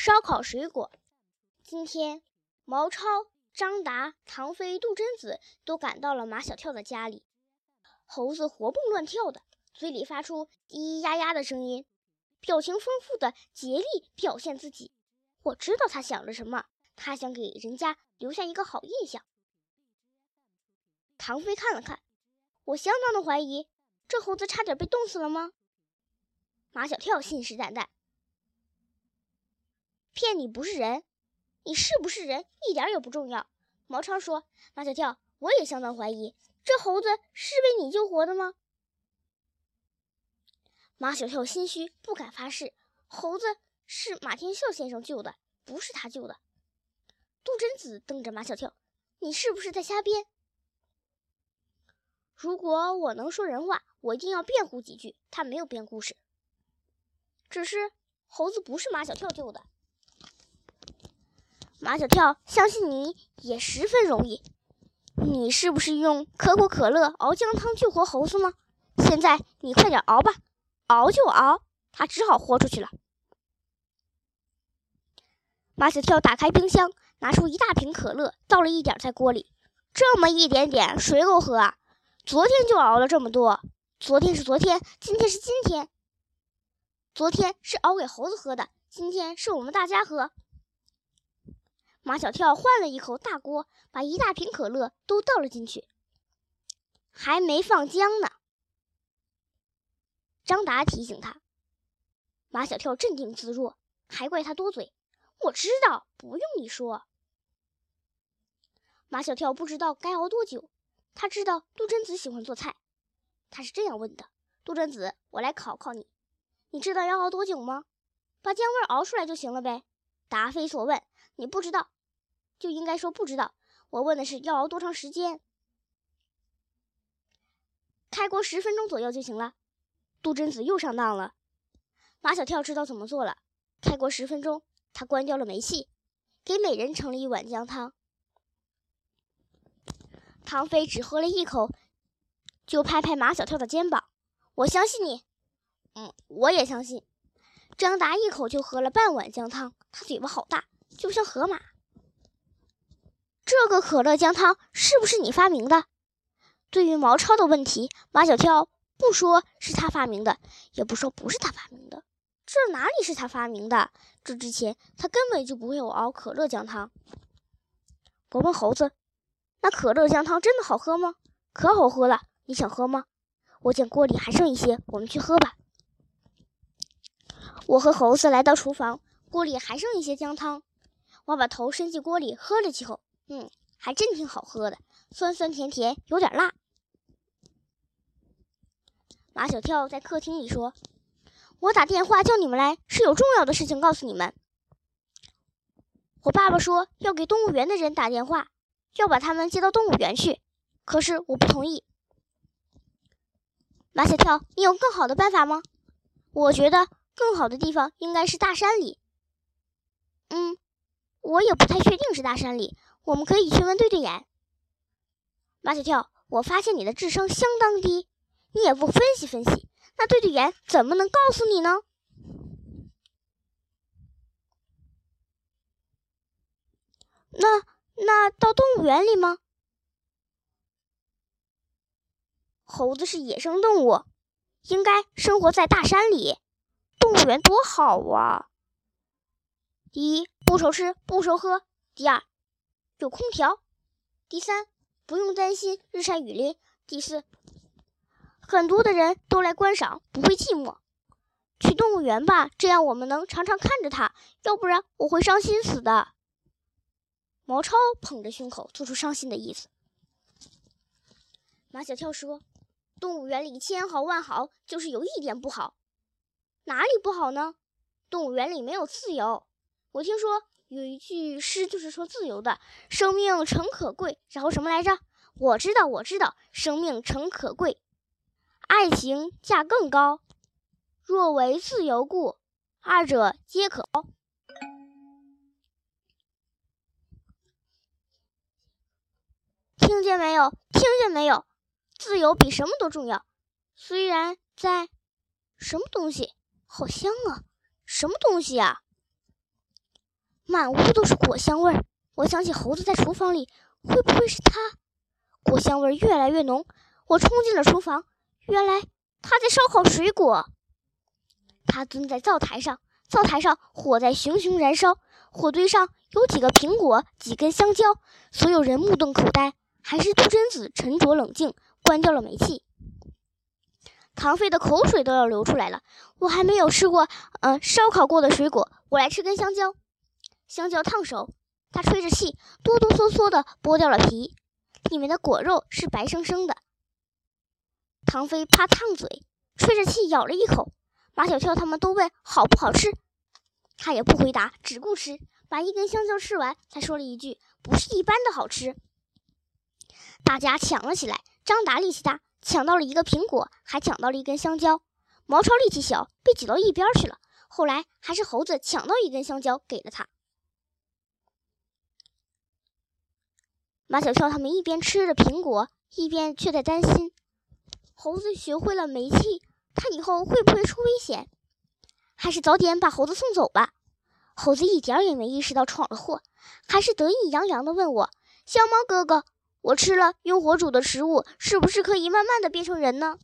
烧烤水果。今天，毛超、张达、唐飞、杜真子都赶到了马小跳的家里。猴子活蹦乱跳的，嘴里发出咿咿呀呀的声音，表情丰富的竭力表现自己。我知道他想着什么，他想给人家留下一个好印象。唐飞看了看，我相当的怀疑，这猴子差点被冻死了吗？马小跳信誓旦旦：“骗你不是人，你是不是人一点也不重要。”毛超说：“马小跳，我也相当怀疑，这猴子是被你救活的吗？”马小跳心虚，不敢发誓。猴子是马天笑先生救的，不是他救的。杜真子瞪着马小跳：“你是不是在瞎编？”如果我能说人话，我一定要辩护几句。他没有编故事。只是猴子不是马小跳救的，马小跳相信你也十分容易。你是不是用可口可乐熬姜汤救活猴子吗？现在你快点熬吧，熬就熬。他只好豁出去了。马小跳打开冰箱，拿出一大瓶可乐，倒了一点在锅里。这么一点点，谁够喝啊？昨天就熬了这么多。昨天是昨天，今天是今天。昨天是熬给猴子喝的，今天是我们大家喝。马小跳换了一口大锅，把一大瓶可乐都倒了进去，还没放姜呢。张达提醒他，马小跳镇定自若，还怪他多嘴。我知道，不用你说。马小跳不知道该熬多久，他知道杜真子喜欢做菜，他是这样问的：“杜真子，我来考考你。”你知道要熬多久吗？把姜味熬出来就行了呗。答非所问，你不知道就应该说不知道。我问的是要熬多长时间。开锅十分钟左右就行了。杜真子又上当了。马小跳知道怎么做了。开锅十分钟，他关掉了煤气，给每人盛了一碗姜汤。唐飞只喝了一口，就拍拍马小跳的肩膀：“我相信你。”嗯，我也相信。张达一口就喝了半碗姜汤，他嘴巴好大，就像河马。这个可乐姜汤是不是你发明的？对于毛超的问题，马小跳不说是他发明的，也不说不是他发明的。这哪里是他发明的？这之前他根本就不会熬可乐姜汤。我问猴子：“那可乐姜汤真的好喝吗？”可好喝了，你想喝吗？我见锅里还剩一些，我们去喝吧。我和猴子来到厨房，锅里还剩一些姜汤。我把头伸进锅里喝了几口，嗯，还真挺好喝的，酸酸甜甜，有点辣。马小跳在客厅里说：“我打电话叫你们来，是有重要的事情告诉你们。我爸爸说要给动物园的人打电话，要把他们接到动物园去，可是我不同意。”马小跳，你有更好的办法吗？我觉得。更好的地方应该是大山里。嗯，我也不太确定是大山里。我们可以去问对对眼。马小跳，我发现你的智商相当低，你也不分析分析，那对对眼怎么能告诉你呢？那那到动物园里吗？猴子是野生动物，应该生活在大山里。动物园多好啊！第一，不愁吃不愁喝；第二，有空调；第三，不用担心日晒雨淋；第四，很多的人都来观赏，不会寂寞。去动物园吧，这样我们能常常看着它，要不然我会伤心死的。毛超捧着胸口，做出伤心的意思。马小跳说：“动物园里千好万好，就是有一点不好。”哪里不好呢？动物园里没有自由。我听说有一句诗，就是说自由的生命诚可贵。然后什么来着？我知道，我知道，生命诚可贵，爱情价更高。若为自由故，二者皆可抛。听见没有？听见没有？自由比什么都重要。虽然在什么东西？好香啊！什么东西呀？满屋都是果香味儿。我想起猴子在厨房里，会不会是他？果香味越来越浓，我冲进了厨房，原来他在烧烤水果。他蹲在灶台上，灶台上火在熊熊燃烧，火堆上有几个苹果，几根香蕉。所有人目瞪口呆，还是杜真子沉着冷静，关掉了煤气。唐飞的口水都要流出来了。我还没有吃过，呃，烧烤过的水果。我来吃根香蕉。香蕉烫手，他吹着气，哆哆嗦嗦地剥掉了皮，里面的果肉是白生生的。唐飞怕烫嘴，吹着气咬了一口。马小跳他们都问好不好吃，他也不回答，只顾吃，把一根香蕉吃完，才说了一句：“不是一般的好吃。”大家抢了起来。张达力气大。抢到了一个苹果，还抢到了一根香蕉。毛超力气小，被挤到一边去了。后来还是猴子抢到一根香蕉，给了他。马小跳他们一边吃着苹果，一边却在担心：猴子学会了煤气，它以后会不会出危险？还是早点把猴子送走吧。猴子一点也没意识到闯了祸，还是得意洋洋地问我：“小猫哥哥。”我吃了用火煮的食物，是不是可以慢慢的变成人呢？